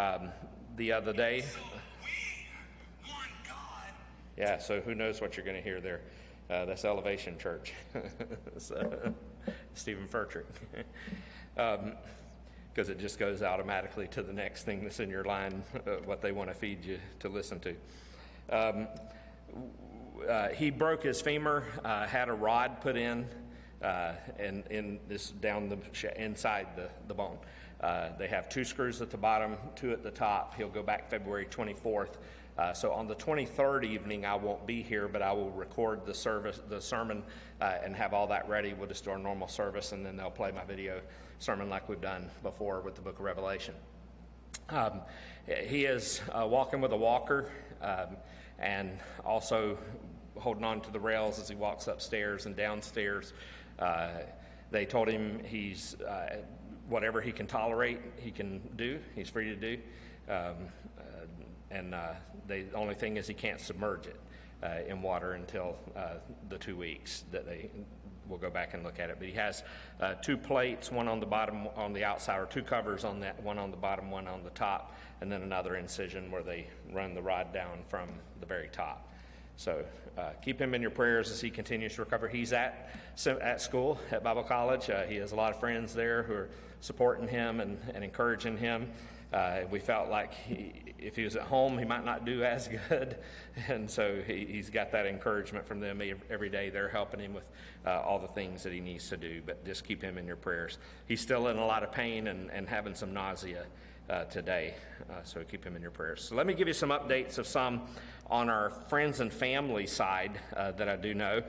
um, the other day. So we want God. Yeah, so who knows what you're going to hear there? Uh, that's Elevation Church. so, Steven Furtick. Because it just goes automatically to the next thing that's in your line, uh, what they want to feed you to listen to. Um, uh, he broke his femur, uh, had a rod put in, uh, and in this down the inside the, the bone. Uh, they have two screws at the bottom, two at the top. He'll go back February 24th. Uh, so on the 23rd evening, I won't be here, but I will record the service, the sermon, uh, and have all that ready. We'll just do our normal service, and then they'll play my video sermon like we've done before with the Book of Revelation. Um, he is uh, walking with a walker um, and also holding on to the rails as he walks upstairs and downstairs. Uh, they told him he's whatever he can tolerate, he can do. He's free to do. Um, uh, and uh, the only thing is he can't submerge it uh, in water until uh, the two weeks that they we'll go back and look at it. But he has uh, two plates, one on the bottom, on the outside, or two covers on that, one on the bottom, one on the top, and then another incision where they run the rod down from the very top. So uh, keep him in your prayers as he continues to recover. He's at at school at Bible College. Uh, he has a lot of friends there who are supporting him and, and encouraging him. Uh, we felt like he, if he was at home, he might not do as good. And so he, he's got that encouragement from them every day. They're helping him with uh, all the things that he needs to do, but just keep him in your prayers. He's still in a lot of pain and, and having some nausea uh, today, uh, so keep him in your prayers. So let me give you some updates of some on our friends and family side uh, that I do know.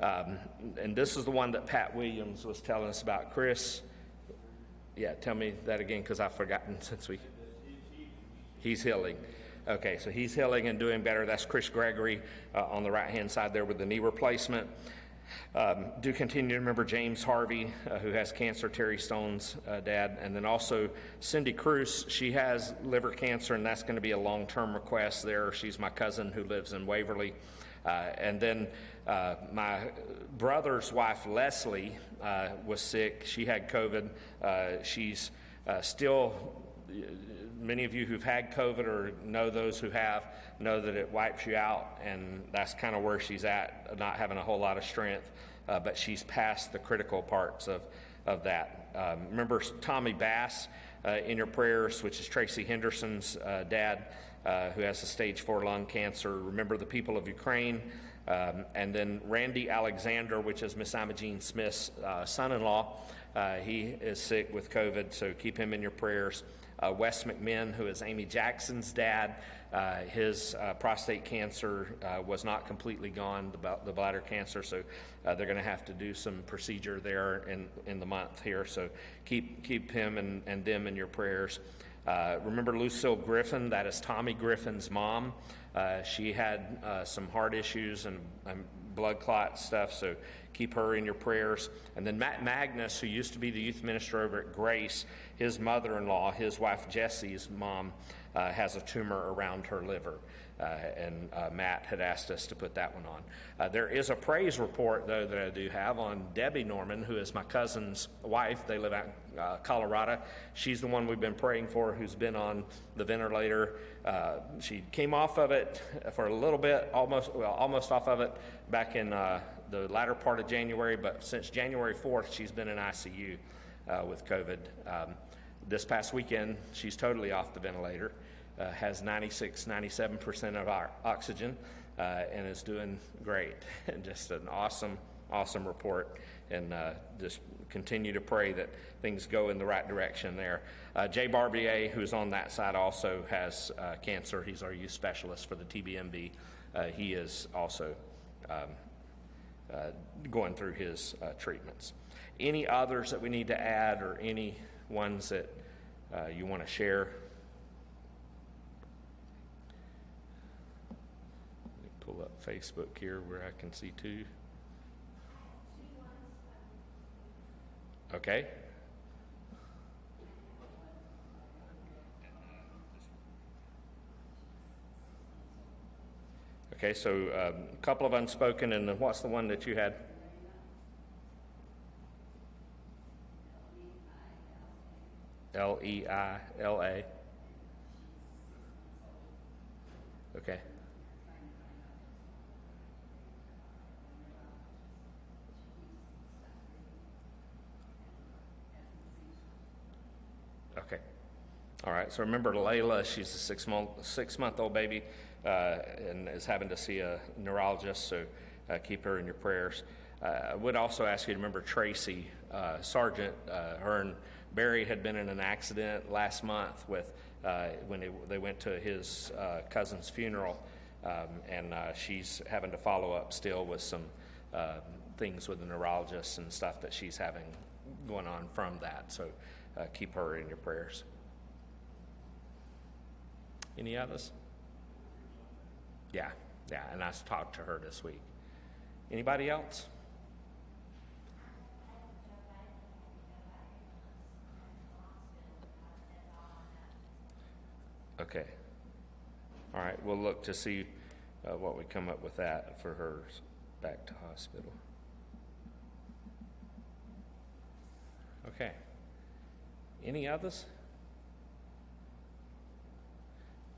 Um, and this is the one that Pat Williams was telling us about. Chris, yeah, tell me that again because I've forgotten since we. He's healing. Okay, so he's healing and doing better. That's Chris Gregory uh, on the right hand side there with the knee replacement. Um, do continue to remember James Harvey, uh, who has cancer, Terry Stone's uh, dad, and then also Cindy Cruz. She has liver cancer, and that's going to be a long term request there. She's my cousin who lives in Waverly. Uh, and then uh, my brother's wife, Leslie, uh, was sick. She had COVID. Uh, she's still many of you who've had COVID or know those who have know that it wipes you out, and that's kind of where she's at, not having a whole lot of strength. Uh, but she's past the critical parts of, of that. Um, remember Tommy Bass uh, in your prayers, which is Tracy Henderson's uh, dad, uh, who has a stage four lung cancer. Remember the people of Ukraine. Um, and then Randy Alexander, which is Miss Imogene Smith's uh, son in law. Uh, he is sick with COVID, so keep him in your prayers. Uh, Wes McMinn, who is Amy Jackson's dad, uh, his uh, prostate cancer uh, was not completely gone, the, the bladder cancer, so they're going to have to do some procedure there in, in the month here. So keep, keep him and, and them in your prayers. Uh, remember Lucille Griffin, that is Tommy Griffin's mom. she had some heart issues and, and blood clot stuff, so keep her in your prayers. And then Matt Magnus, who used to be the youth minister over at Grace, his mother in law, his wife Jessie's mom, uh, has a tumor around her liver. Uh, and uh, Matt had asked us to put that one on. Uh, there is a praise report, though, that I do have on Debbie Norman, who is my cousin's wife. They live out in uh, Colorado. She's the one we've been praying for who's been on the ventilator. Uh, she came off of it for a little bit, almost, well, almost off of it back in the latter part of January, but since January 4th, she's been in ICU with COVID. Um, this past weekend, she's totally off the ventilator, uh, has 96, 97% of our oxygen, uh, and is doing great. just an awesome, awesome report. And uh, just continue to pray that things go in the right direction there. Uh, Jay Barbier, who's on that side, also has uh, cancer. He's our youth specialist for the TBMB. he is also um, uh, going through his uh, treatments. Any others that we need to add, or any ones that uh, you want to share? Let me pull up Facebook here where I can see two. Okay. Okay, so um, a couple of unspoken, and then what's the one that you had? L E I L A. All right, so remember Layla, she's a six month, six month old baby uh, and is having to see a neurologist, so uh, keep her in your prayers. Uh, I would also ask you to remember Tracy uh, Sargent. Uh, her and Barry had been in an accident last month with uh, when they, they went to his cousin's funeral, um, and she's having to follow up still with some things with the neurologist and stuff that she's having going on from that. So keep her in your prayers. Any others? Yeah, yeah, and I talked to her this week. Anybody else? Okay. All right, we'll look to see uh, what we come up with that for her back to hospital. Okay. Any others?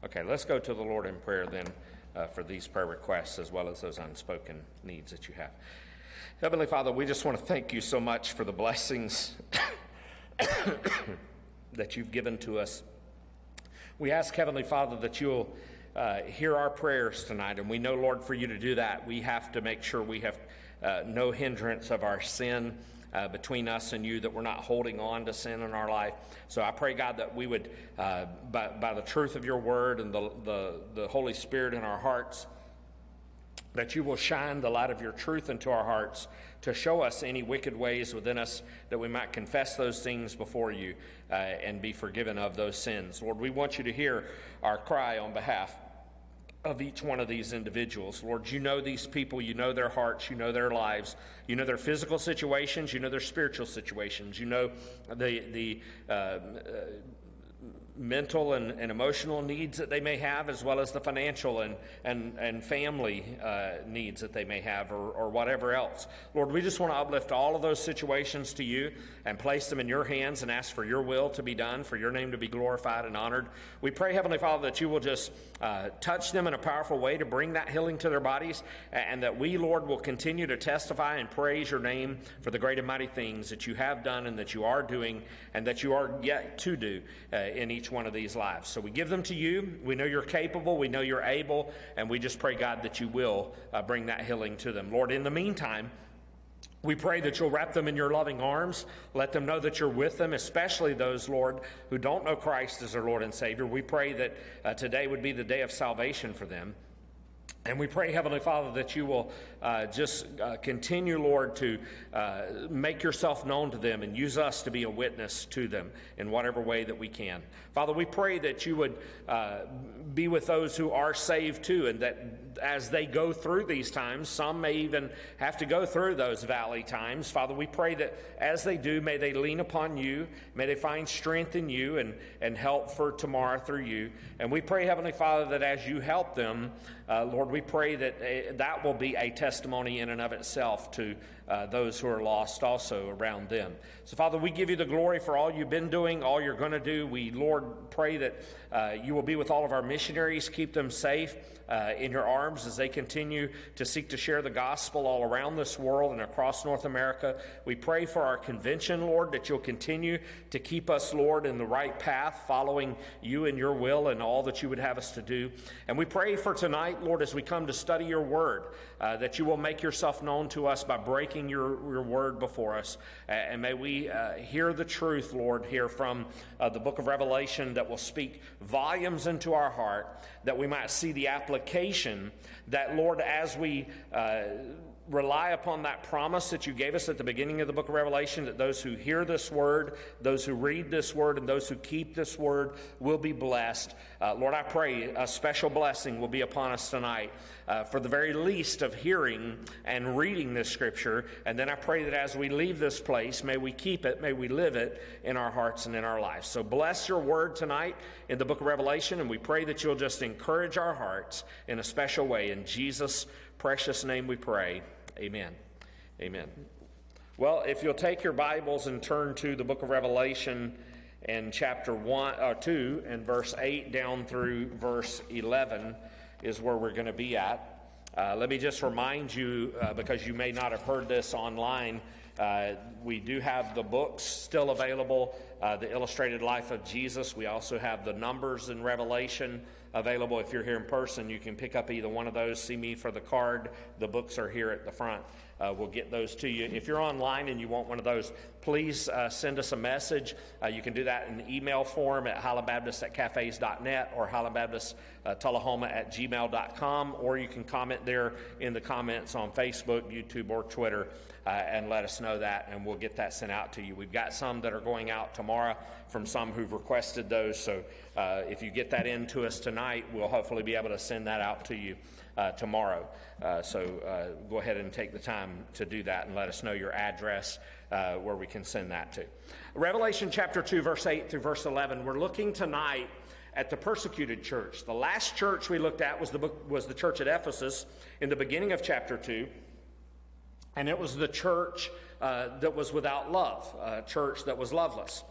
Okay, let's go to the Lord in prayer then uh, for these prayer requests as well as those unspoken needs that you have. Heavenly Father, we just want to thank you so much for the blessings that you've given to us. We ask, Heavenly Father, that you'll uh, hear our prayers tonight. And we know, Lord, for you to do that, we have to make sure we have uh, no hindrance of our sin uh, between us and you, that we're not holding on to sin in our life. So I pray, God, that we would, uh, by, by the truth of your word and the, the, the Holy Spirit in our hearts, that you will shine the light of your truth into our hearts to show us any wicked ways within us, that we might confess those things before you uh, and be forgiven of those sins. Lord, we want you to hear our cry on behalf of each one of these individuals. Lord, you know these people, you know their hearts, you know their lives, you know their physical situations, you know their spiritual situations, you know the, the uh, uh, mental and, and, emotional needs that they may have, as well as the financial and, and, and family uh, needs that they may have, or, or whatever else. Lord, we just want to uplift all of those situations to you and place them in your hands and ask for your will to be done, for your name to be glorified and honored. We pray, Heavenly Father, that you will just uh, touch them in a powerful way to bring that healing to their bodies, and that we, Lord, will continue to testify and praise your name for the great and mighty things that you have done and that you are doing and that you are yet to do uh, in each one of these lives. So we give them to you. We know you're capable, we know you're able, and we just pray, God, that you will uh, bring that healing to them. Lord, in the meantime, we pray that you'll wrap them in your loving arms. Let them know that you're with them, especially those, Lord, who don't know Christ as their Lord and Savior. We pray that uh, today would be the day of salvation for them. And we pray, Heavenly Father, that you will uh, just uh, continue, Lord, to uh, make yourself known to them and use us to be a witness to them in whatever way that we can. Father, we pray that you would uh, be with those who are saved too, and that as they go through these times, some may even have to go through those valley times. Father, we pray that as they do, may they lean upon you, may they find strength in you and, and help for tomorrow through you. And we pray, Heavenly Father, that as you help them, uh, Lord, we pray that uh, that will be a testimony in and of itself to uh, those who are lost also around them. So, Father, we give you the glory for all you've been doing, all you're going to do. We, Lord, pray that uh, you will be with all of our missionaries, keep them safe uh, in your arms as they continue to seek to share the gospel all around this world and across North America. We pray for our convention, Lord, that you'll continue to keep us, Lord, in the right path, following you and your will and all that you would have us to do. And we pray for tonight, Lord, as we come to study your word, uh, that you will make yourself known to us by breaking your, your word before us. Uh, and may we uh, hear the truth, Lord, here from uh, the book of Revelation that will speak volumes into our heart, that we might see the application that, Lord, as we uh, rely upon that promise that you gave us at the beginning of the book of Revelation that those who hear this word, those who read this word, and those who keep this word will be blessed. Uh, Lord, I pray a special blessing will be upon us tonight uh, for the very least of hearing and reading this scripture. And then I pray that as we leave this place, may we keep it, may we live it in our hearts and in our lives. So bless your word tonight in the book of Revelation, and we pray that you'll just encourage our hearts in a special way. In Jesus' precious name we pray. Amen. Amen. Well, if you'll take your Bibles and turn to the book of Revelation and chapter 1 or uh, 2 and verse 8 down through verse 11 is where we're going to be at. Uh, let me just remind you, uh, because you may not have heard this online, uh, we do have the books still available uh, the illustrated life of Jesus. We also have the numbers in Revelation available. If you're here in person, you can pick up either one of those. See me for the card. The books are here at the front. Uh, we'll get those to you. If you're online and you want one of those, please uh, send us a message. Uh, you can do that in the email form at highlandbaptist at cafes.net or highlandbaptist uh, at gmail.com, or you can comment there in the comments on Facebook, YouTube, or Twitter. Uh, and let us know that, and we'll get that sent out to you. We've got some that are going out tomorrow from some who've requested those. So uh, if you get that in to us tonight, we'll hopefully be able to send that out to you uh, tomorrow. Uh, so uh, go ahead and take the time to do that and let us know your address uh, where we can send that to. Revelation chapter 2, verse 8 through verse 11. We're looking tonight at the persecuted church. The last church we looked at was the, was the church at Ephesus in the beginning of chapter 2. And it was the church uh, that was without love, a church that was loveless.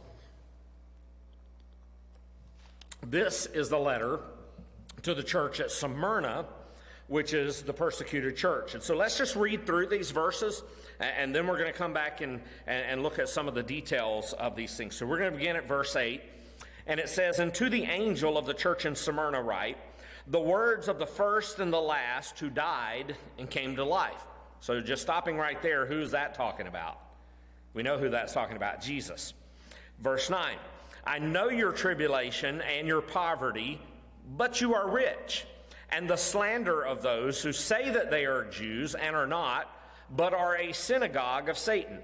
This is the letter to the church at Smyrna which is the persecuted church. And so let's just read through these verses, and then we're going to come back and, and, look at some of the details of these things. So we're going to begin at verse 8, and it says, And to the angel of the church in Smyrna write, the words of the first and the last who died and came to life. So just stopping right there, who's that talking about? We know who that's talking about Jesus. Verse 9 I know your tribulation and your poverty, but you are rich and the slander of those who say that they are Jews and are not, but are a synagogue of Satan.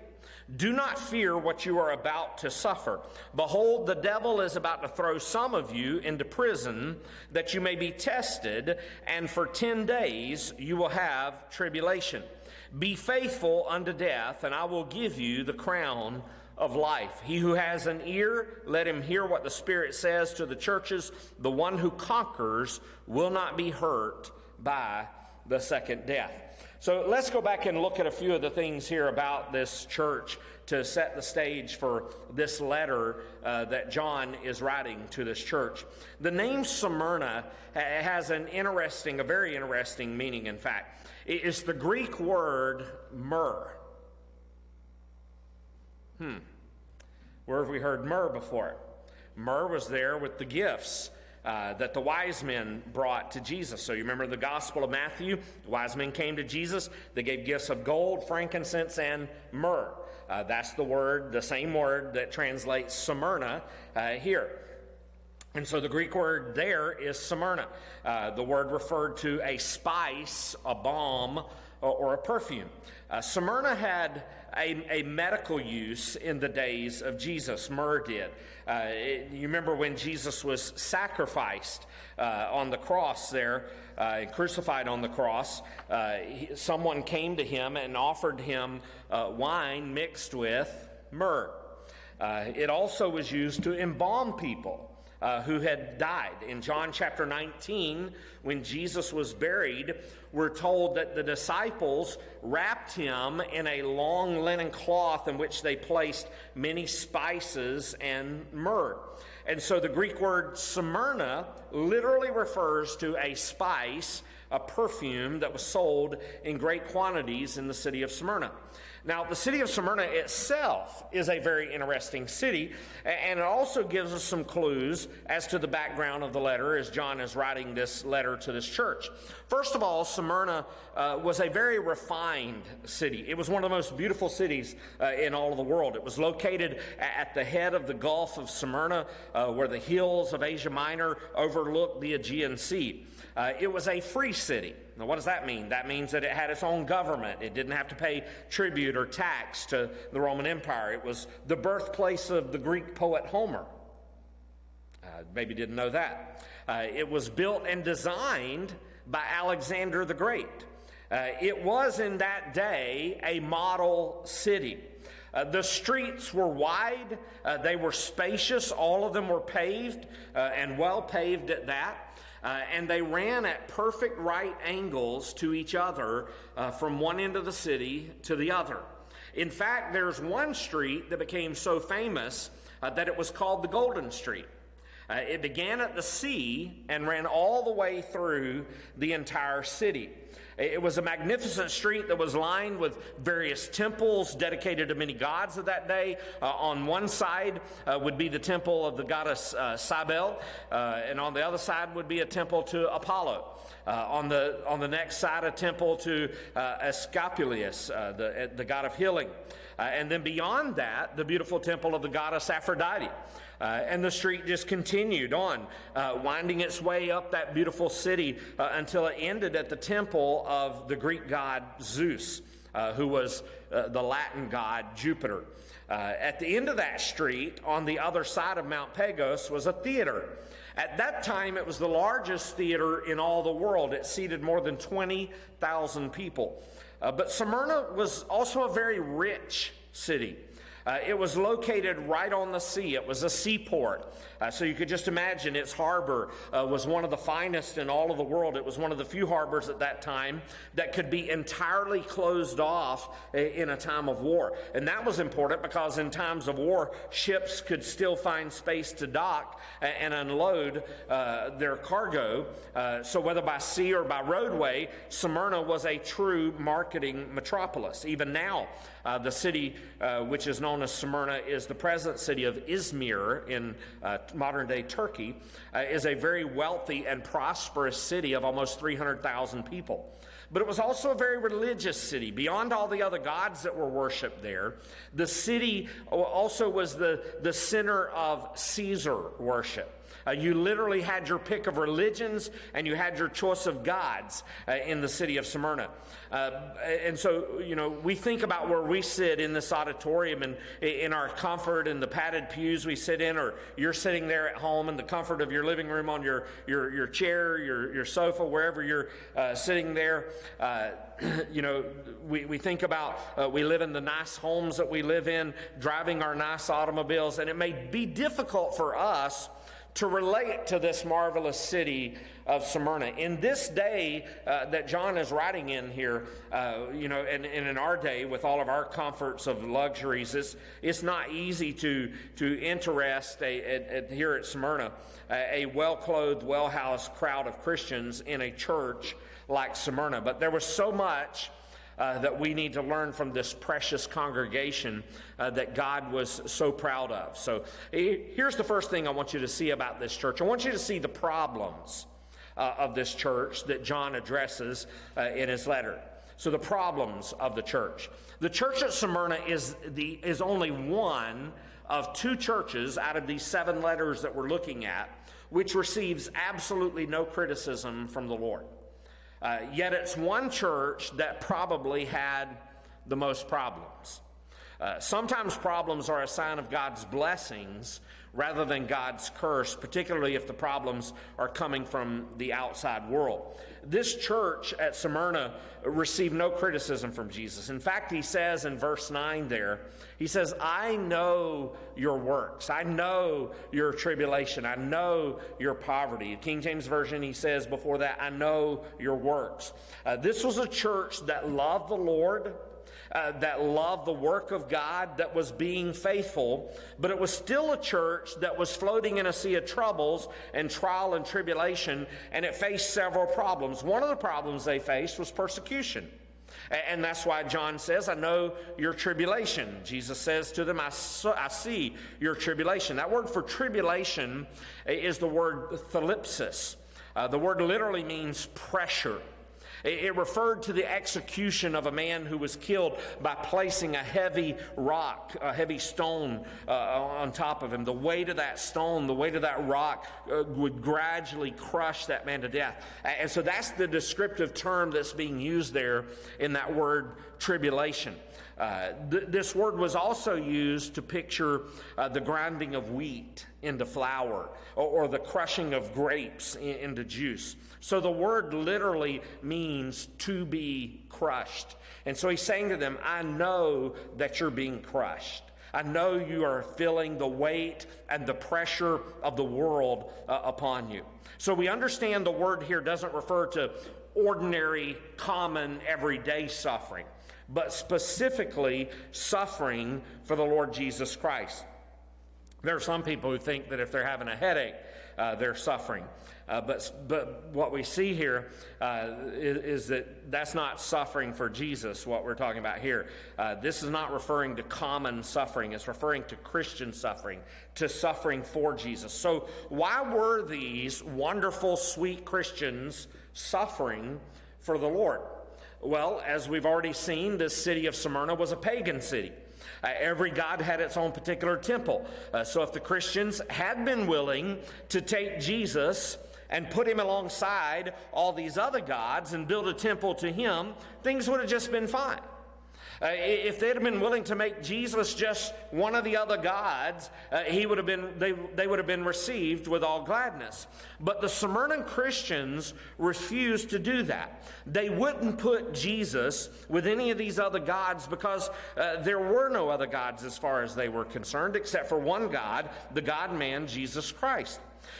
Do not fear what you are about to suffer. Behold, the devil is about to throw some of you into prison that you may be tested, and for ten days you will have tribulation. Be faithful unto death, and I will give you the crown of life. He who has an ear, let him hear what the Spirit says to the churches. The one who conquers will not be hurt by the second death. So let's go back and look at a few of the things here about this church to set the stage for this letter uh, that John is writing to this church. The name Smyrna has an interesting, a very interesting meaning, in fact. It's the Greek word myrrh. Hmm. Where have we heard myrrh before? Myrrh was there with the gifts uh, that the wise men brought to Jesus. So you remember the Gospel of Matthew? The wise men came to Jesus. They gave gifts of gold, frankincense, and myrrh. Uh, that's the word, the same word that translates Smyrna uh, here. And so the Greek word there is Smyrna. Uh, the word referred to a spice, a balm, or, a perfume. Uh, Smyrna had a, a, medical use in the days of Jesus. Myrrh did. Uh, it, you remember when Jesus was sacrificed uh, on the cross there, uh, crucified on the cross, uh, he, someone came to him and offered him uh, wine mixed with myrrh. it also was used to embalm people uh, who had died. In John chapter 19, when Jesus was buried, we're told that the disciples wrapped him in a long linen cloth in which they placed many spices and myrrh. And so the Greek word Smyrna literally refers to a spice, a perfume that was sold in great quantities in the city of Smyrna. Now, the city of Smyrna itself is a very interesting city, and it also gives us some clues as to the background of the letter as John is writing this letter to this church. First of all, Smyrna uh, was a very refined city. It was one of the most beautiful cities uh, in all of the world. It was located at the head of the Gulf of Smyrna, uh, where the hills of Asia Minor overlook the Aegean Sea. Uh, it was a free city. Now, what does that mean? That means that it had its own government. It didn't have to pay tribute or tax to the Roman Empire. It was the birthplace of the Greek poet Homer. Uh, maybe didn't know that. Uh, it was built and designed by Alexander the Great. Uh, it was in that day a model city. Uh, the streets were wide, uh, they were spacious, all of them were paved uh, and well paved at that. Uh, and they ran at perfect right angles to each other uh, from one end of the city to the other. In fact, there's one street that became so famous uh, that it was called the Golden Street. Uh, it began at the sea and ran all the way through the entire city. It was a magnificent street that was lined with various temples dedicated to many gods of that day. Uh, on one side uh, would be the temple of the goddess uh, Cybele, uh, and on the other side would be a temple to Apollo. Uh, on the on the next side, a temple to uh, Asclepius, the the god of healing, and then beyond that, the beautiful temple of the goddess Aphrodite. Uh, and the street just continued on, uh, winding its way up that beautiful city uh, until it ended at the temple of the Greek god Zeus, uh, who was uh, the Latin god Jupiter. Uh, at the end of that street, on the other side of Mount Pagos, was a theater. At that time, it was the largest theater in all the world. It seated more than 20,000 people. but Smyrna was also a very rich city. Uh, it was located right on the sea. It was a seaport. Uh, so you could just imagine its harbor uh, was one of the finest in all of the world. It was one of the few harbors at that time that could be entirely closed off uh, in a time of war. And that was important because in times of war, ships could still find space to dock and unload uh, their cargo. Uh, so whether by sea or by roadway, Smyrna was a true marketing metropolis. Even now, uh, the city, uh, which is known as Smyrna, is the present city of Izmir in uh, modern day Turkey, uh, is a very wealthy and prosperous city of almost 300,000 people. But it was also a very religious city. Beyond all the other gods that were worshiped there, the city also was the, the center of Caesar worship. Uh, you literally had your pick of religions and you had your choice of gods uh, in the city of Smyrna. Uh, and so, you know, we think about where we sit in this auditorium and in our comfort in the padded pews we sit in, or you're sitting there at home in the comfort of your living room on your, your, your chair, your, your sofa, wherever you're uh, sitting there. Uh, you know, we, we think about uh, we live in the nice homes that we live in, driving our nice automobiles, and it may be difficult for us to relate to this marvelous city of Smyrna. In this day uh, that John is writing in here, uh, you know, and, and, in our day with all of our comforts of luxuries, it's, it's not easy to, to interest a, a, a here at Smyrna a, a well clothed, well housed crowd of Christians in a church like Smyrna. But there was so much uh, that we need to learn from this precious congregation uh, that God was so proud of. So here's the first thing I want you to see about this church I want you to see the problems uh, of this church that John addresses uh, in his letter. So, the problems of the church. The church at Smyrna is, the, is only one of two churches out of these seven letters that we're looking at which receives absolutely no criticism from the Lord. Uh, yet it's one church that probably had the most problems. Uh, sometimes problems are a sign of God's blessings rather than God's curse, particularly if the problems are coming from the outside world. This church at Smyrna received no criticism from Jesus. In fact, he says in verse 9 there, he says, I know your works. I know your tribulation. I know your poverty. King James Version, he says before that, I know your works. Uh, this was a church that loved the Lord uh, that loved the work of God, that was being faithful, but it was still a church that was floating in a sea of troubles and trial and tribulation, and it faced several problems. One of the problems they faced was persecution. And that's why John says, I know your tribulation. Jesus says to them, I, I see your tribulation. That word for tribulation is the word thlipsis. Uh, the word literally means pressure. It referred to the execution of a man who was killed by placing a heavy rock, a heavy stone uh, on top of him. The weight of that stone, the weight of that rock uh, would gradually crush that man to death. And so that's the descriptive term that's being used there in that word tribulation. Uh, th- this word was also used to picture uh, the grinding of wheat into flour or, or the crushing of grapes in, into juice. So the word literally means to be crushed. And so he's saying to them, I know that you're being crushed. I know you are feeling the weight and the pressure of the world uh, upon you. So we understand the word here doesn't refer to ordinary, common, everyday suffering, but specifically suffering for the Lord Jesus Christ. There are some people who think that if they're having a headache, uh, their suffering. Uh, but, but what we see here uh, is, is, that that's not suffering for Jesus, what we're talking about here. Uh, this is not referring to common suffering, it's referring to Christian suffering, to suffering for Jesus. So, why were these wonderful, sweet Christians suffering for the Lord? Well, as we've already seen, this city of Smyrna was a pagan city. Uh, every god had its own particular temple. Uh, so if the Christians had been willing to take Jesus and put him alongside all these other gods and build a temple to him, things would have just been fine. Uh, if they'd have been willing to make Jesus just one of the other gods, uh, he would have been, they, they would have been received with all gladness. But the Smyrna Christians refused to do that. They wouldn't put Jesus with any of these other gods because uh, there were no other gods as far as they were concerned, except for one God, the God man, Jesus Christ.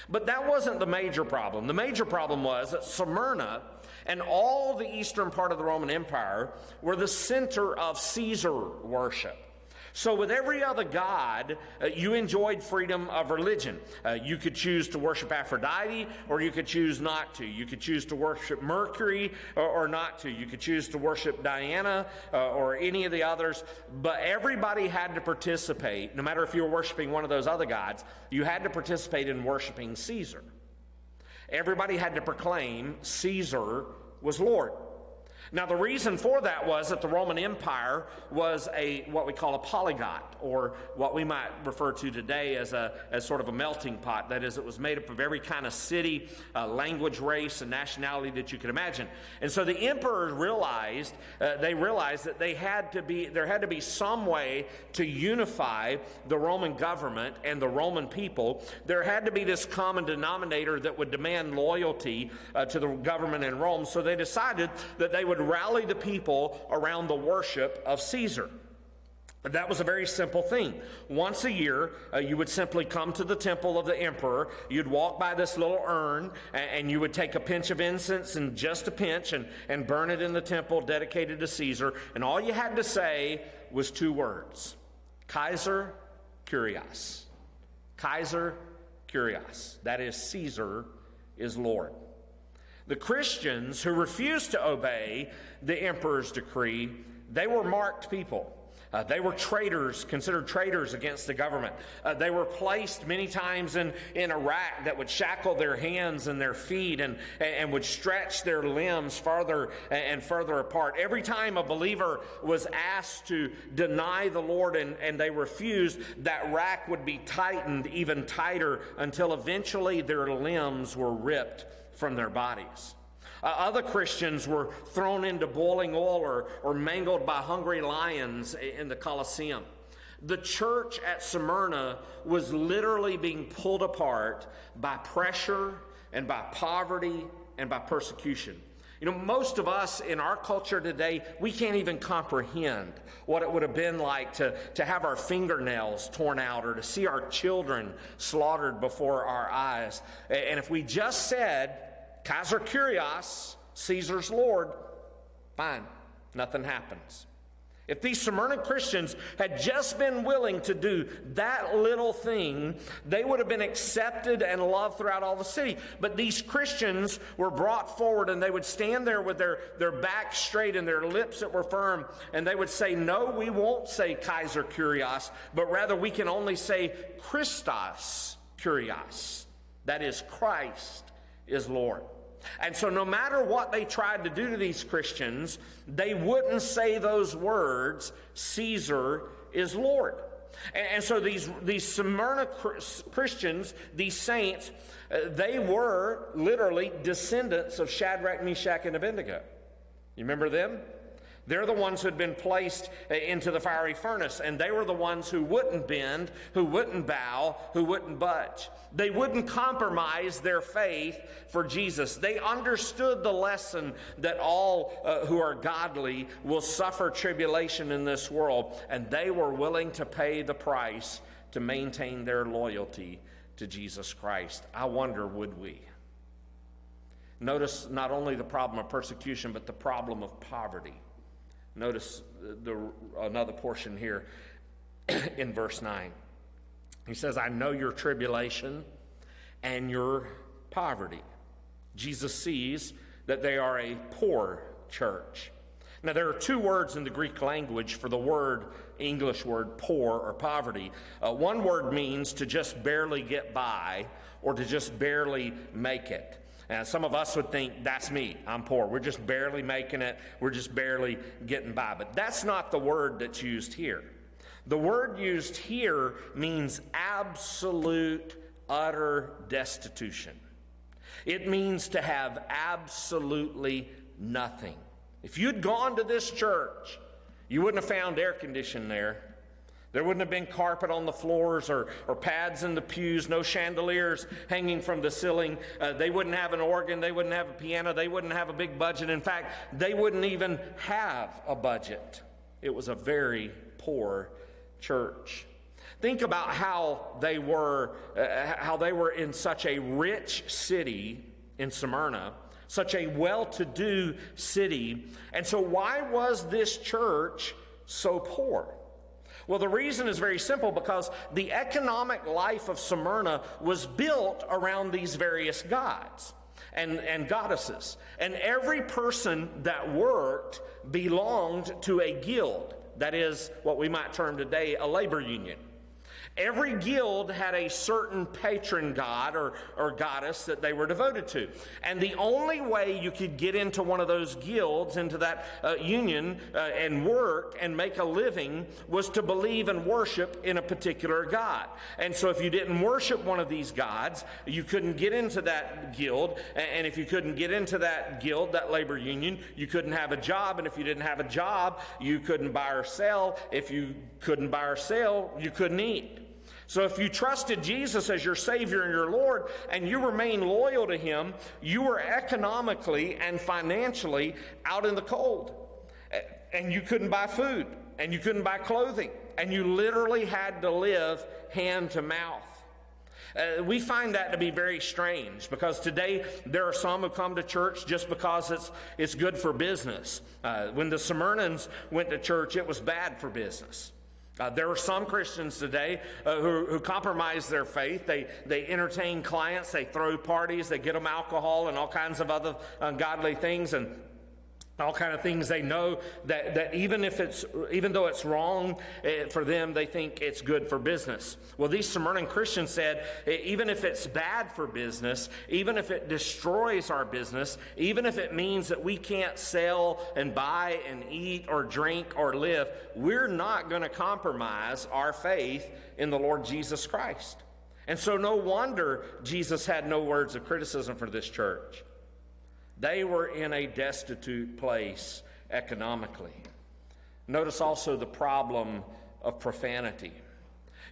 But that wasn't the major problem. The major problem was that Smyrna and all the eastern part of the Roman Empire were the center of Caesar worship. So, with every other god, uh, you enjoyed freedom of religion. Uh, you could choose to worship Aphrodite, or you could choose not to. You could choose to worship Mercury, or, or not to. You could choose to worship Diana, uh, or any of the others. But everybody had to participate, no matter if you were worshiping one of those other gods, you had to participate in worshiping Caesar. Everybody had to proclaim Caesar was Lord. Now, the reason for that was that the Roman Empire was a what we call a polyglot, or what we might refer to today as a as sort of a melting pot. That is, it was made up of every kind of city, uh, language, race, and nationality that you could imagine. And so the emperors realized uh, they realized that they had to be there had to be some way to unify the Roman government and the Roman people. There had to be this common denominator that would demand loyalty uh, to the government in Rome. So they decided that they would rally the people around the worship of Caesar. That was a very simple thing. Once a year, uh, you would simply come to the temple of the emperor. You'd walk by this little urn, and, and, you would take a pinch of incense and just a pinch and, and burn it in the temple dedicated to Caesar. And all you had to say was two words Kaiser Kyrios. Kaiser Kyrios. That is, Caesar is Lord. The Christians who refused to obey the emperor's decree, they were marked people. Uh, they were traitors, considered traitors against the government. Uh, they were placed many times in, in a rack that would shackle their hands and their feet and, and would stretch their limbs farther and further apart. Every time a believer was asked to deny the Lord and, and they refused, that rack would be tightened even tighter until eventually their limbs were ripped from their bodies. Uh, other Christians were thrown into boiling oil or, or mangled by hungry lions in the Colosseum. The church at Smyrna was literally being pulled apart by pressure and by poverty and by persecution. You know, most of us in our culture today, we can't even comprehend what it would have been like to, to have our fingernails torn out or to see our children slaughtered before our eyes. And if we just said, Kaiser Kyrios, Caesar's Lord, fine, nothing happens. If these Smyrna Christians had just been willing to do that little thing, they would have been accepted and loved throughout all the city. But these Christians were brought forward and they would stand there with their, their back straight and their lips that were firm, and they would say, No, we won't say Kaiser Kyrios, but rather we can only say Christos Kyrios. That is, Christ is Lord. And so, no matter what they tried to do to these Christians, they wouldn't say those words Caesar is Lord. And, and so, these, these Smyrna Christians, these saints, uh, they were literally descendants of Shadrach, Meshach, and Abednego. You remember them? They're the ones who had been placed uh, into the fiery furnace, and they were the ones who wouldn't bend, who wouldn't bow, who wouldn't budge. They wouldn't compromise their faith for Jesus. They understood the lesson that all uh, who are godly will suffer tribulation in this world, and they were willing to pay the price to maintain their loyalty to Jesus Christ. I wonder, would we? Notice not only the problem of persecution, but the problem of poverty. Notice the, another portion here in verse 9. He says, I know your tribulation and your poverty. Jesus sees that they are a poor church. Now, there are two words in the Greek language for the word, English word, poor or poverty. Uh, one word means to just barely get by or to just barely make it. And some of us would think, that's me, I'm poor. We're just barely making it, we're just barely getting by. But that's not the word that's used here. The word used here means absolute, utter destitution. It means to have absolutely nothing. If you'd gone to this church, you wouldn't have found air conditioning there. There wouldn't have been carpet on the floors or, or pads in the pews, no chandeliers hanging from the ceiling. Uh, they wouldn't have an organ. They wouldn't have a piano. They wouldn't have a big budget. In fact, they wouldn't even have a budget. It was a very poor church. Think about how they were, uh, how they were in such a rich city in Smyrna, such a well-to-do city. And so why was this church so poor? Well, the reason is very simple because the economic life of Smyrna was built around these various gods and, and goddesses. And every person that worked belonged to a guild. That is what we might term today a labor union. Every guild had a certain patron god or, or goddess that they were devoted to. And the only way you could get into one of those guilds, into that uh, union, uh, and work and make a living was to believe and worship in a particular god. And so if you didn't worship one of these gods, you couldn't get into that guild. And if you couldn't get into that guild, that labor union, you couldn't have a job. And if you didn't have a job, you couldn't buy or sell. If you couldn't buy or sell, you couldn't eat. So if you trusted Jesus as your Savior and your Lord and you remain loyal to Him, you were economically and financially out in the cold. And you couldn't buy food and you couldn't buy clothing and you literally had to live hand to mouth. Uh, we find that to be very strange because today there are some who come to church just because it's, it's good for business. Uh, when the Smyrnans went to church, it was bad for business. Uh, there are some Christians today uh, who, who, compromise their faith. They, they entertain clients, they throw parties, they get them alcohol and all kinds of other ungodly things, and all kind of things they know that, that even if it's even though it's wrong eh, for them they think it's good for business. Well these Smyrna christians said eh, even if it's bad for business even if it destroys our business even if it means that we can't sell and buy and eat or drink or live we're not going to compromise our faith in the lord jesus christ. And so no wonder jesus had no words of criticism for this church they were in a destitute place economically. Notice also the problem of profanity.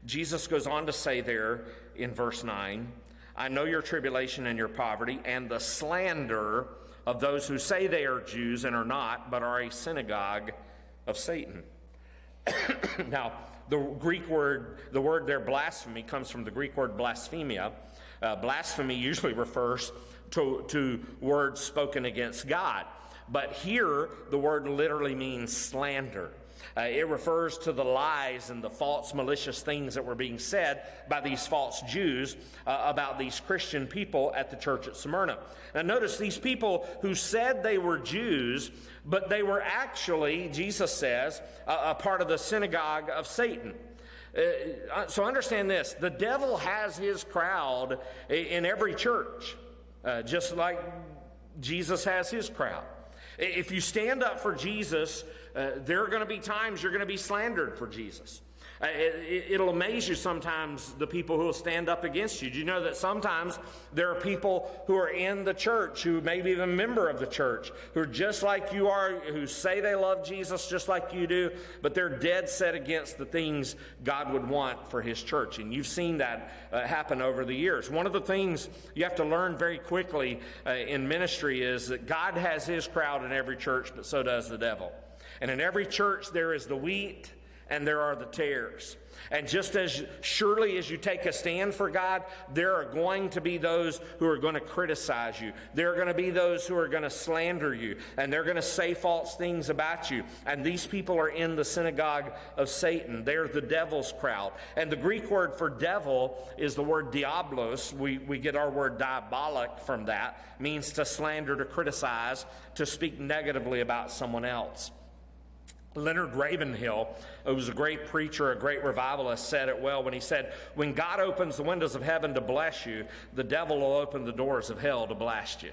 Jesus goes on to say there in verse 9, I know your tribulation and your poverty and the slander of those who say they are Jews and are not, but are a synagogue of Satan. now, the Greek word, the word there, blasphemy, comes from the Greek word blasphemia. Uh, blasphemy usually refers to, to words spoken against God. But here, the word literally means slander. Uh, it refers to the lies and the false, malicious things that were being said by these false Jews uh, about these Christian people at the church at Smyrna. Now, notice these people who said they were Jews, but they were actually, Jesus says, a, a part of the synagogue of Satan. Uh, uh so understand this the devil has his crowd in every church uh, just like Jesus has his crowd. If you stand up for Jesus, uh, there are going to be times you're going to be slandered for Jesus. Uh, it, will amaze you sometimes the people who will stand up against you. Do you know that sometimes there are people who are in the church, who may be a member of the church, who are just like you are, who say they love Jesus just like you do, but they're dead set against the things God would want for His church. And you've seen that uh, happen over the years. One of the things you have to learn very quickly uh, in ministry is that God has His crowd in every church, but so does the devil. And in every church, there is the wheat and there are the tares. And just as surely as you take a stand for God, there are going to be those who are going to criticize you. There are going to be those who are going to slander you, and they're going to say false things about you. And these people are in the synagogue of Satan. They're the devil's crowd. And the Greek word for devil is the word diablos. We, we get our word diabolic from that, means to slander, to criticize, to speak negatively about someone else. Leonard Ravenhill, who was a great preacher, a great revivalist, said it well when he said, When God opens the windows of heaven to bless you, the devil will open the doors of hell to blast you.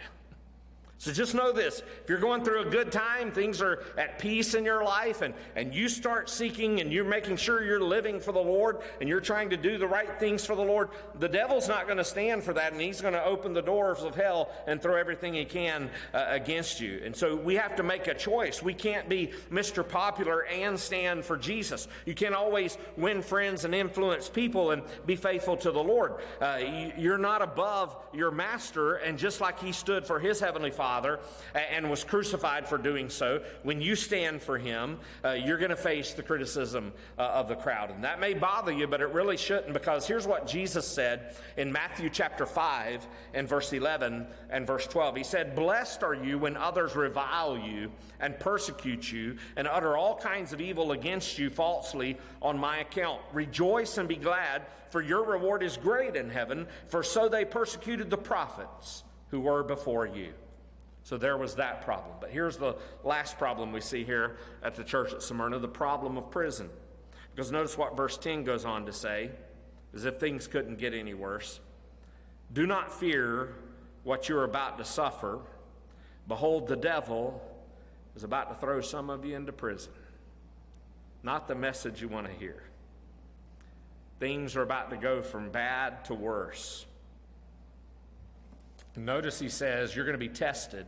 So just know this if you're going through a good time, things are at peace in your life, and, and you start seeking and you're making sure you're living for the Lord and you're trying to do the right things for the Lord, the devil's not going to stand for that, and he's going to open the doors of hell and throw everything he can uh, against you. And so we have to make a choice. We can't be Mr. Popular and stand for Jesus. You can't always win friends and influence people and be faithful to the Lord. Uh, you're not above your master, and just like he stood for his heavenly Father, Father and was crucified for doing so, when you stand for him, uh, you're going to face the criticism uh, of the crowd. And that may bother you, but it really shouldn't because here's what Jesus said in Matthew chapter 5 and verse 11 and verse 12. He said, Blessed are you when others revile you and persecute you and utter all kinds of evil against you falsely on my account. Rejoice and be glad, for your reward is great in heaven, for so they persecuted the prophets who were before you. So there was that problem. But here's the last problem we see here at the church at Smyrna the problem of prison. Because notice what verse 10 goes on to say, as if things couldn't get any worse. Do not fear what you're about to suffer. Behold, the devil is about to throw some of you into prison. Not the message you want to hear. Things are about to go from bad to worse. Notice he says, You're going to be tested,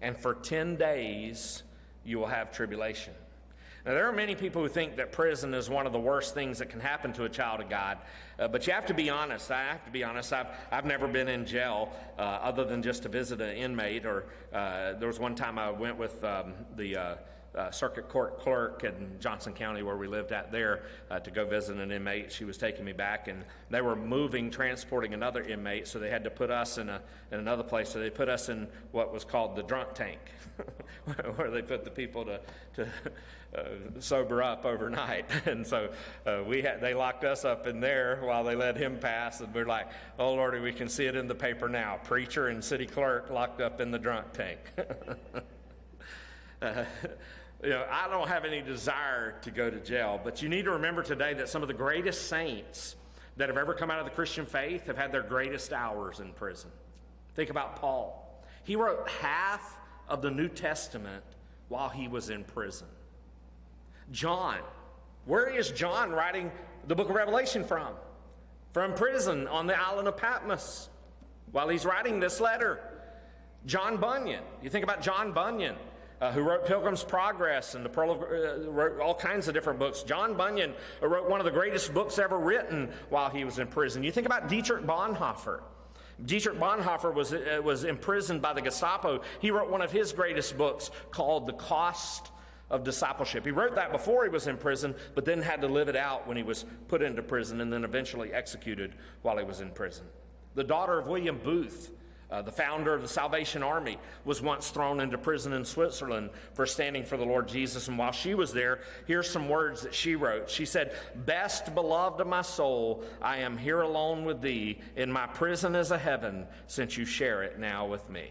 and for 10 days you will have tribulation. Now, there are many people who think that prison is one of the worst things that can happen to a child of God. Uh, but you have to be honest. I have to be honest. I've, I've never been in jail uh, other than just to visit an inmate. Or uh, there was one time I went with um, the uh, uh, circuit court clerk in Johnson County, where we lived at there, uh, to go visit an inmate. She was taking me back, and they were moving, transporting another inmate, so they had to put us in, a, in another place. So they put us in what was called the drunk tank, where they put the people to, to uh, sober up overnight. and so uh, we had, they locked us up in there while they let him pass, and we're like, oh, Lordy, we can see it in the paper now. Preacher and city clerk locked up in the drunk tank. You know, I don't have any desire to go to jail, but you need to remember today that some of the greatest saints that have ever come out of the Christian faith have had their greatest hours in prison. Think about Paul. He wrote half of the New Testament while he was in prison. John, where is John writing the book of Revelation from? From prison on the island of Patmos while he's writing this letter. John Bunyan, you think about John Bunyan uh, who wrote Pilgrim's Progress and the Pearl of, uh, wrote all kinds of different books. John Bunyan wrote one of the greatest books ever written while he was in prison. You think about Dietrich Bonhoeffer. Dietrich Bonhoeffer was, uh, was imprisoned by the Gestapo. He wrote one of his greatest books called The Cost of Discipleship. He wrote that before he was in prison, but then had to live it out when he was put into prison and then eventually executed while he was in prison. The daughter of William Booth uh, the founder of the Salvation Army was once thrown into prison in Switzerland for standing for the Lord Jesus. And while she was there, here's some words that she wrote. She said, Best beloved of my soul, I am here alone with thee. In my prison is a heaven, since you share it now with me.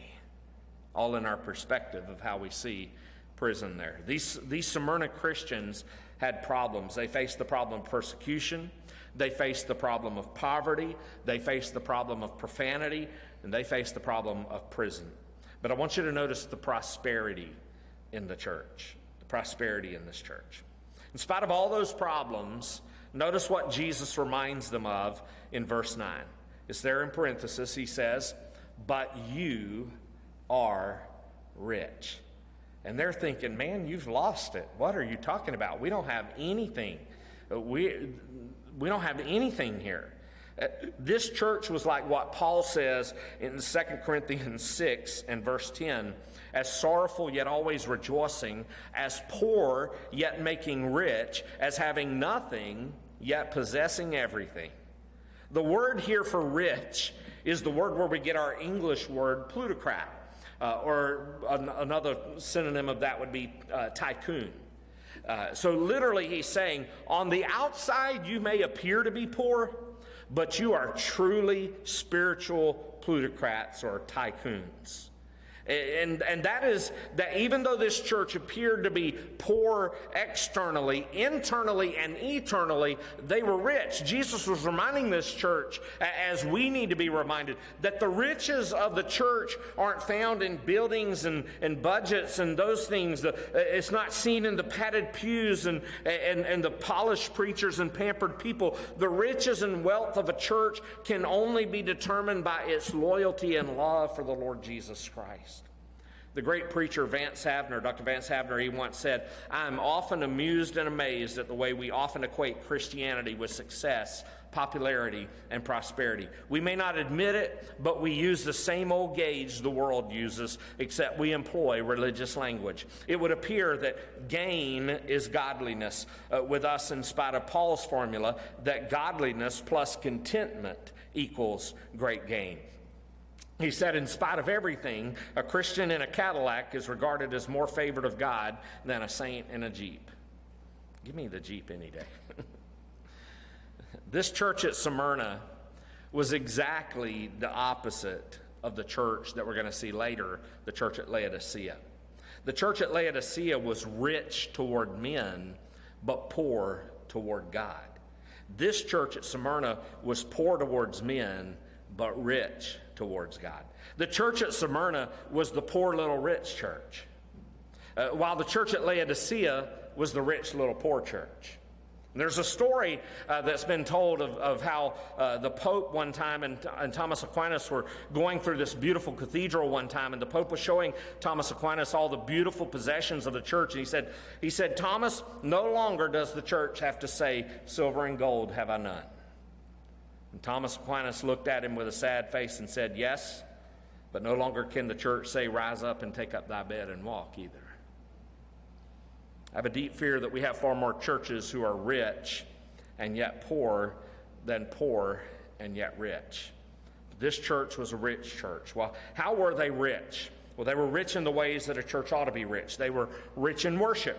All in our perspective of how we see prison there. These, these Smyrna Christians had problems. They faced the problem of persecution. They faced the problem of poverty. They faced the problem of profanity and they face the problem of prison. But I want you to notice the prosperity in the church, the prosperity in this church. In spite of all those problems, notice what Jesus reminds them of in verse 9. It's there in parenthesis. He says, But you are rich. And they're thinking, Man, you've lost it. What are you talking about? We don't have anything. We, we don't have anything here. Uh, this church was like what Paul says in 2 Corinthians 6 and verse 10 as sorrowful yet always rejoicing, as poor yet making rich, as having nothing yet possessing everything. The word here for rich is the word where we get our English word plutocrat, uh, or an- another synonym of that would be uh, tycoon. Uh, so literally, he's saying, on the outside, you may appear to be poor, but you are truly spiritual plutocrats or tycoons. And, and that is that even though this church appeared to be poor externally, internally, and eternally, they were rich. Jesus was reminding this church, as we need to be reminded, that the riches of the church aren't found in buildings and, and budgets and those things. Uh, it's not seen in the padded pews and, and, and the polished preachers and pampered people. The riches and wealth of a church can only be determined by its loyalty and love for the Lord Jesus Christ. The great preacher Vance Havner, Dr. Vance Havner, he once said, I am often amused and amazed at the way we often equate Christianity with success, popularity, and prosperity. We may not admit it, but we use the same old gauge the world uses, except we employ religious language. It would appear that gain is godliness uh, with us, in spite of Paul's formula, that godliness plus contentment equals great gain. He said, in spite of everything, a Christian in a Cadillac is regarded as more favored of God than a saint in a Jeep. Give me the Jeep any day. this church at Smyrna was exactly the opposite of the church that we're going to see later, the church at Laodicea. The church at Laodicea was rich toward men, but poor toward God. This church at Smyrna was poor towards men, but rich towards God. The church at Smyrna was the poor little rich church, uh, while the church at Laodicea was the rich little poor church. there's a story uh, that's been told of, of how uh, the Pope one time and, and, Thomas Aquinas were going through this beautiful cathedral one time, and the Pope was showing Thomas Aquinas all the beautiful possessions of the church. And he said, he said, Thomas, no longer does the church have to say, Silver and gold have I none. And Thomas Aquinas looked at him with a sad face and said, Yes, but no longer can the church say, Rise up and take up thy bed and walk either. I have a deep fear that we have far more churches who are rich and yet poor than poor and yet rich. This church was a rich church. Well, how were they rich? Well, they were rich in the ways that a church ought to be rich. They were rich in worship.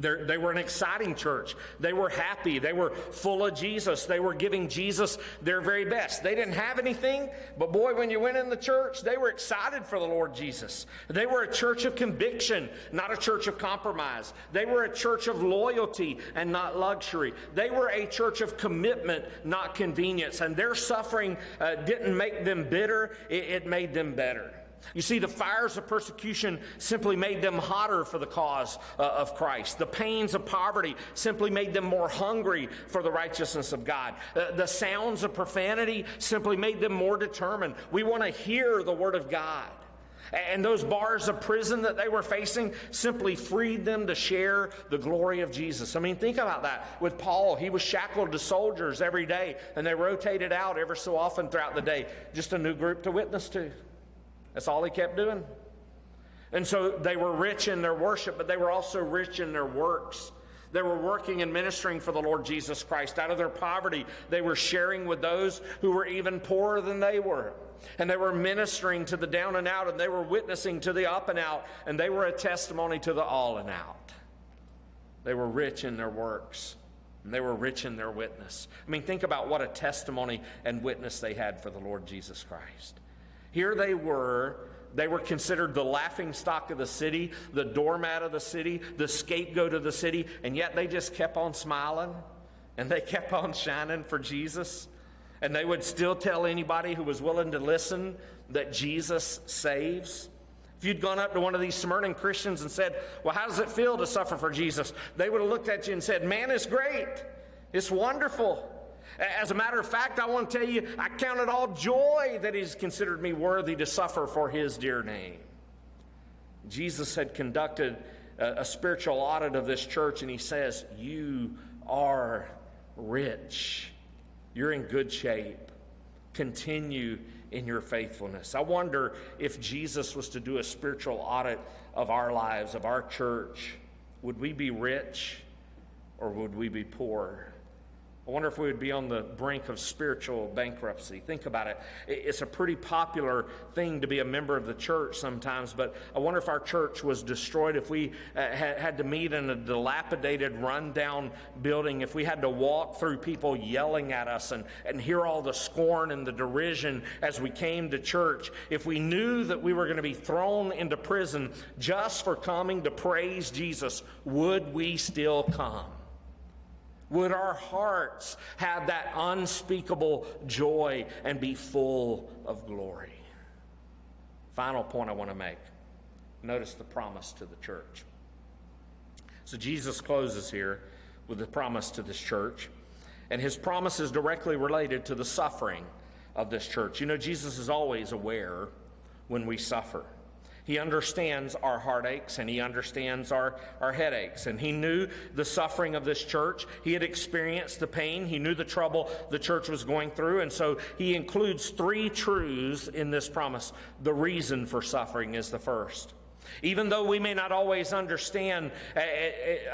They're, they were an exciting church. They were happy. They were full of Jesus. They were giving Jesus their very best. They didn't have anything, but boy, when you went in the church, they were excited for the Lord Jesus. They were a church of conviction, not a church of compromise. They were a church of loyalty and not luxury. They were a church of commitment, not convenience. And their suffering uh, didn't make them bitter, it, it made them better. You see, the fires of persecution simply made them hotter for the cause uh, of Christ. The pains of poverty simply made them more hungry for the righteousness of God. Uh, the sounds of profanity simply made them more determined. We want to hear the Word of God. And those bars of prison that they were facing simply freed them to share the glory of Jesus. I mean, think about that. With Paul, he was shackled to soldiers every day, and they rotated out ever so often throughout the day. Just a new group to witness to. That's all he kept doing. And so they were rich in their worship, but they were also rich in their works. They were working and ministering for the Lord Jesus Christ. Out of their poverty, they were sharing with those who were even poorer than they were. And they were ministering to the down and out, and they were witnessing to the up and out, and they were a testimony to the all and out. They were rich in their works, and they were rich in their witness. I mean, think about what a testimony and witness they had for the Lord Jesus Christ. Here they were. They were considered the laughing stock of the city, the doormat of the city, the scapegoat of the city, and yet they just kept on smiling and they kept on shining for Jesus. And they would still tell anybody who was willing to listen that Jesus saves. If you'd gone up to one of these Smyrna Christians and said, Well, how does it feel to suffer for Jesus? They would have looked at you and said, Man, it's great. It's wonderful. As a matter of fact, I want to tell you, I count it all joy that He's considered me worthy to suffer for His dear name. Jesus had conducted a, a spiritual audit of this church, and He says, You are rich. You're in good shape. Continue in your faithfulness. I wonder if Jesus was to do a spiritual audit of our lives, of our church, would we be rich or would we be poor? I wonder if we would be on the brink of spiritual bankruptcy. Think about it. It's a pretty popular thing to be a member of the church sometimes, but I wonder if our church was destroyed, if we uh, had to meet in a dilapidated, rundown building, if we had to walk through people yelling at us and, and hear all the scorn and the derision as we came to church, if we knew that we were going to be thrown into prison just for coming to praise Jesus, would we still come? Would our hearts have that unspeakable joy and be full of glory? Final point I want to make. Notice the promise to the church. So Jesus closes here with a promise to this church, and his promise is directly related to the suffering of this church. You know, Jesus is always aware when we suffer. He understands our heartaches and he understands our, our headaches. And he knew the suffering of this church. He had experienced the pain. He knew the trouble the church was going through. And so he includes three truths in this promise. The reason for suffering is the first. Even though we may not always understand, uh,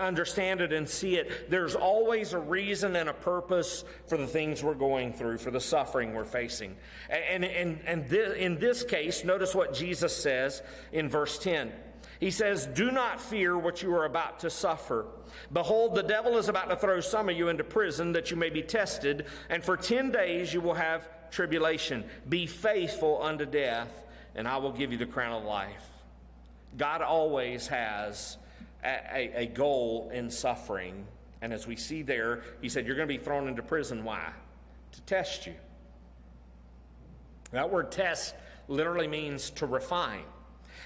understand it and see it, there's always a reason and a purpose for the things we're going through, for the suffering we're facing. And, and, and in this case, notice what Jesus says in verse 10. He says, Do not fear what you are about to suffer. Behold, the devil is about to throw some of you into prison that you may be tested, and for 10 days you will have tribulation. Be faithful unto death, and I will give you the crown of life. God always has a, a, goal in suffering. And as we see there, he said, You're going to be thrown into prison. Why? To test you. That word test literally means to refine.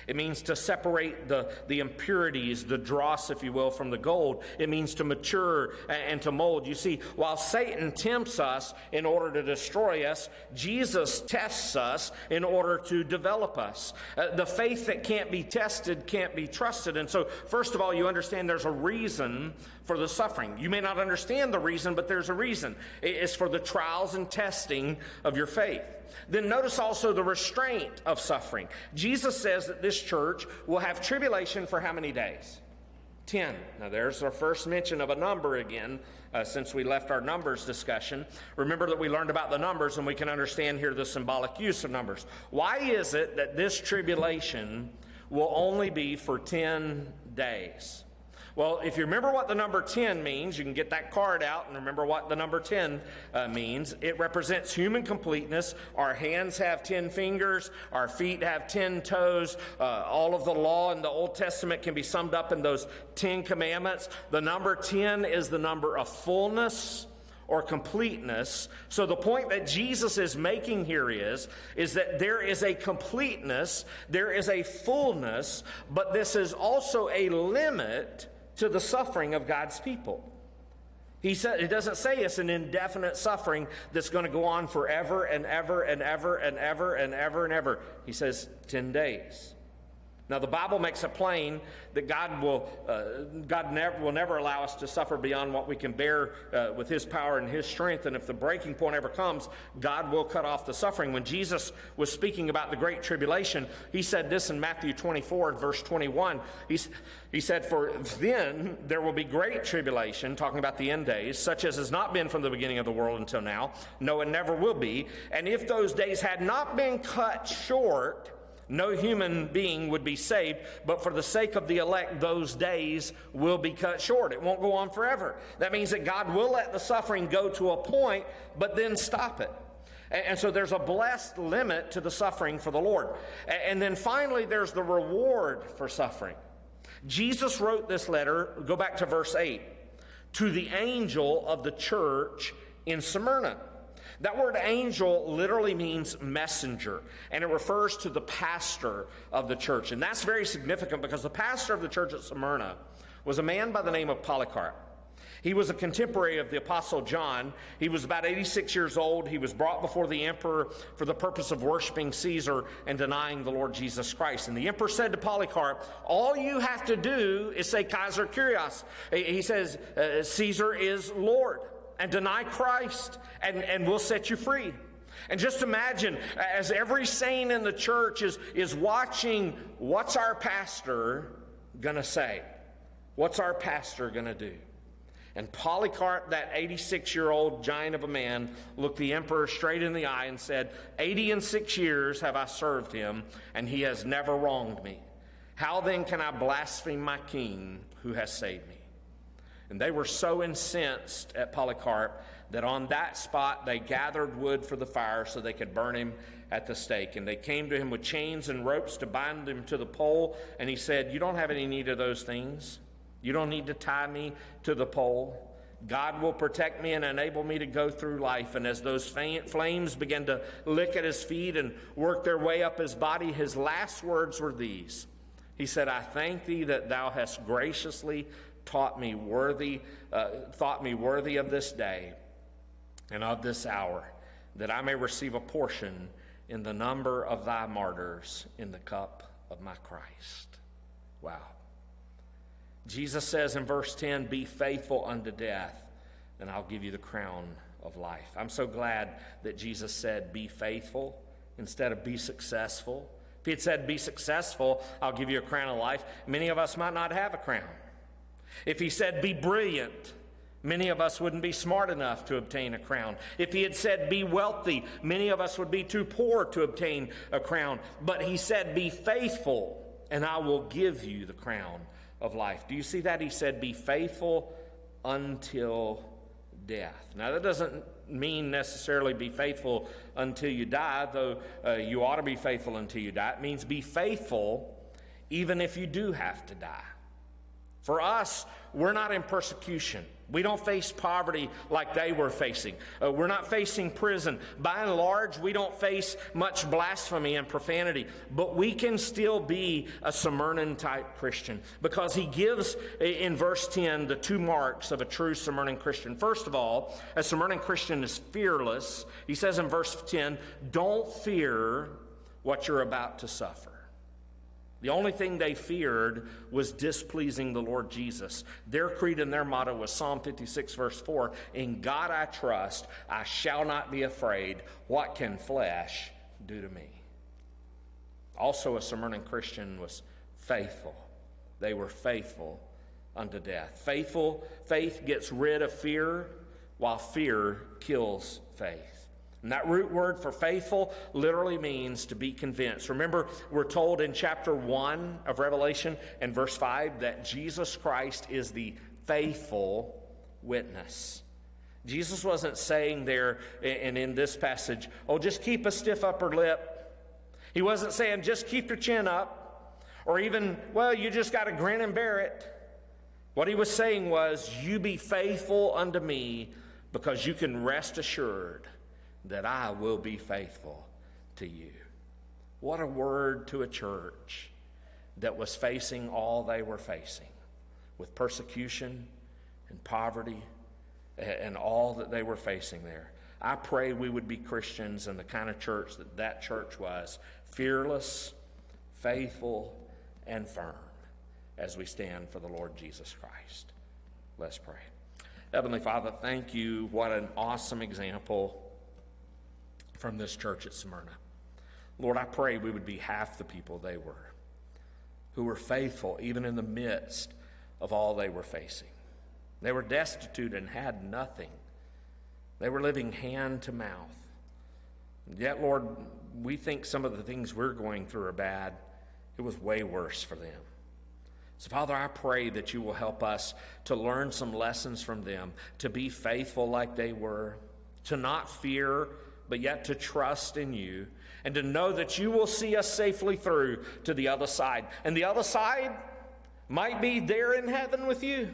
It means to separate the, the impurities, the dross, if you will, from the gold. It means to mature and to mold. You see, while Satan tempts us in order to destroy us, Jesus tests us in order to develop us. Uh, the faith that can't be tested can't be trusted. And so, first of all, you understand there's a reason for the suffering. You may not understand the reason, but there's a reason. It's for the trials and testing of your faith. Then notice also the restraint of suffering. Jesus says that this church will have tribulation for how many days? 10. Now, there's our first mention of a number again uh, since we left our numbers discussion. Remember that we learned about the numbers and we can understand here the symbolic use of numbers. Why is it that this tribulation will only be for 10 days? Well, if you remember what the number 10 means, you can get that card out and remember what the number 10 uh, means. It represents human completeness. Our hands have 10 fingers, our feet have 10 toes. Uh, all of the law in the Old Testament can be summed up in those 10 commandments. The number 10 is the number of fullness or completeness. So the point that Jesus is making here is is that there is a completeness, there is a fullness, but this is also a limit to the suffering of God's people. He said it doesn't say it's an indefinite suffering that's going to go on forever and ever and ever and ever and ever and ever. He says 10 days. Now, the Bible makes it plain that God will, uh, God never, will never allow us to suffer beyond what we can bear uh, with His power and His strength. And if the breaking point ever comes, God will cut off the suffering. When Jesus was speaking about the Great Tribulation, He said this in Matthew 24, verse 21. He, he said, For then there will be great tribulation, talking about the end days, such as has not been from the beginning of the world until now. No, it never will be. And if those days had not been cut short, no human being would be saved, but for the sake of the elect, those days will be cut short. It won't go on forever. That means that God will let the suffering go to a point, but then stop it. And so there's a blessed limit to the suffering for the Lord. And then finally, there's the reward for suffering. Jesus wrote this letter, go back to verse 8, to the angel of the church in Smyrna. That word angel literally means messenger, and it refers to the pastor of the church. And that's very significant because the pastor of the church at Smyrna was a man by the name of Polycarp. He was a contemporary of the Apostle John. He was about 86 years old. He was brought before the emperor for the purpose of worshiping Caesar and denying the Lord Jesus Christ. And the emperor said to Polycarp, All you have to do is say Kaiser Kyrios. He says, uh, Caesar is Lord. And deny Christ, and, and we'll set you free. And just imagine as every saint in the church is, is watching, what's our pastor going to say? What's our pastor going to do? And Polycarp, that 86 year old giant of a man, looked the emperor straight in the eye and said, 80 and six years have I served him, and he has never wronged me. How then can I blaspheme my king who has saved me? And they were so incensed at Polycarp that on that spot they gathered wood for the fire so they could burn him at the stake. And they came to him with chains and ropes to bind him to the pole. And he said, You don't have any need of those things. You don't need to tie me to the pole. God will protect me and enable me to go through life. And as those flames began to lick at his feet and work their way up his body, his last words were these He said, I thank thee that thou hast graciously taught me worthy, uh, thought me worthy of this day and of this hour, that I may receive a portion in the number of thy martyrs in the cup of my Christ. Wow. Jesus says in verse 10, Be faithful unto death, and I'll give you the crown of life. I'm so glad that Jesus said, Be faithful instead of be successful. If he had said, Be successful, I'll give you a crown of life, many of us might not have a crown. If he said, Be brilliant, Many of us wouldn't be smart enough to obtain a crown. If he had said, Be wealthy, many of us would be too poor to obtain a crown. But he said, Be faithful, and I will give you the crown of life. Do you see that? He said, Be faithful until death. Now, that doesn't mean necessarily be faithful until you die, though uh, you ought to be faithful until you die. It means be faithful even if you do have to die. For us, we're not in persecution. We don't face poverty like they were facing. Uh, we're not facing prison. By and large, we don't face much blasphemy and profanity, but we can still be a Smyrna type Christian because he gives in verse 10 the two marks of a true Smyrna Christian. First of all, a Smyrna Christian is fearless. He says in verse 10, Don't fear what you're about to suffer. The only thing they feared was displeasing the Lord Jesus. Their creed and their motto was Psalm 56, verse 4 In God I trust, I shall not be afraid. What can flesh do to me? Also, a Smyrna Christian was faithful. They were faithful unto death. Faithful, faith gets rid of fear, while fear kills faith. And that root word for faithful literally means to be convinced. Remember, we're told in chapter 1 of Revelation and verse 5 that Jesus Christ is the faithful witness. Jesus wasn't saying there and in this passage, oh, just keep a stiff upper lip. He wasn't saying, just keep your chin up. Or even, well, you just got to grin and bear it. What he was saying was, you be faithful unto me because you can rest assured that I will be faithful to you. What a word to a church that was facing all they were facing with persecution and poverty and all that they were facing there. I pray we would be Christians and the kind of church that that church was fearless, faithful, and firm as we stand for the Lord Jesus Christ. Let's pray. Heavenly Father, thank you. What an awesome example from this church at Smyrna. Lord, I pray we would be half the people they were, who were faithful even in the midst of all they were facing. They were destitute and had nothing. They were living hand to mouth. Yet, Lord, we think some of the things we're going through are bad. It was way worse for them. So, Father, I pray that you will help us to learn some lessons from them, to be faithful like they were, to not fear but yet to trust in you and to know that you will see us safely through to the other side. And the other side might be there in heaven with you.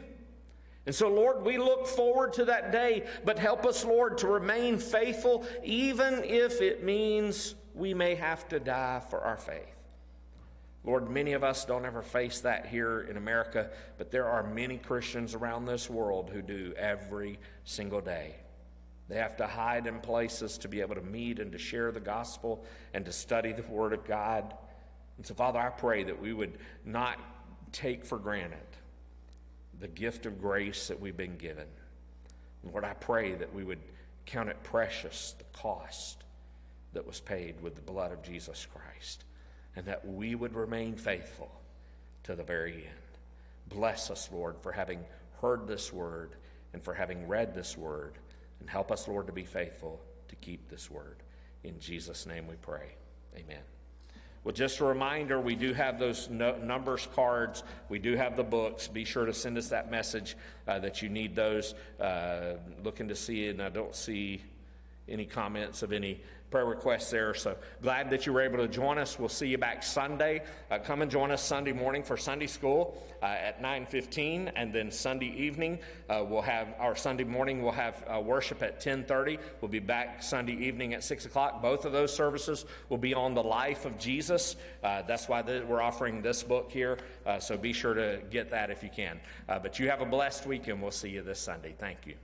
And so, Lord, we look forward to that day, but help us, Lord, to remain faithful, even if it means we may have to die for our faith. Lord, many of us don't ever face that here in America, but there are many Christians around this world who do every single day. They have to hide in places to be able to meet and to share the gospel and to study the Word of God. And so, Father, I pray that we would not take for granted the gift of grace that we've been given. Lord, I pray that we would count it precious, the cost that was paid with the blood of Jesus Christ, and that we would remain faithful to the very end. Bless us, Lord, for having heard this word and for having read this word, and help us, Lord, to be faithful to keep this word. In Jesus' name we pray. Amen. Well, just a reminder, we do have those no- numbers cards. We do have the books. Be sure to send us that message uh, that you need those. Uh, looking to see, and I don't see any comments of any prayer requests there. So glad that you were able to join us. We'll see you back Sunday. Uh, come and join us Sunday morning for Sunday school uh, at 9:15, and then Sunday evening uh, we'll have our Sunday morning. We'll have uh, worship at 10:30. We'll be back Sunday evening at 6 o'clock. Both of those services will be on the life of Jesus. Uh, that's why the, we're offering this book here. Uh, so be sure to get that if you can. but you have a blessed week, and we'll see you this Sunday. Thank you.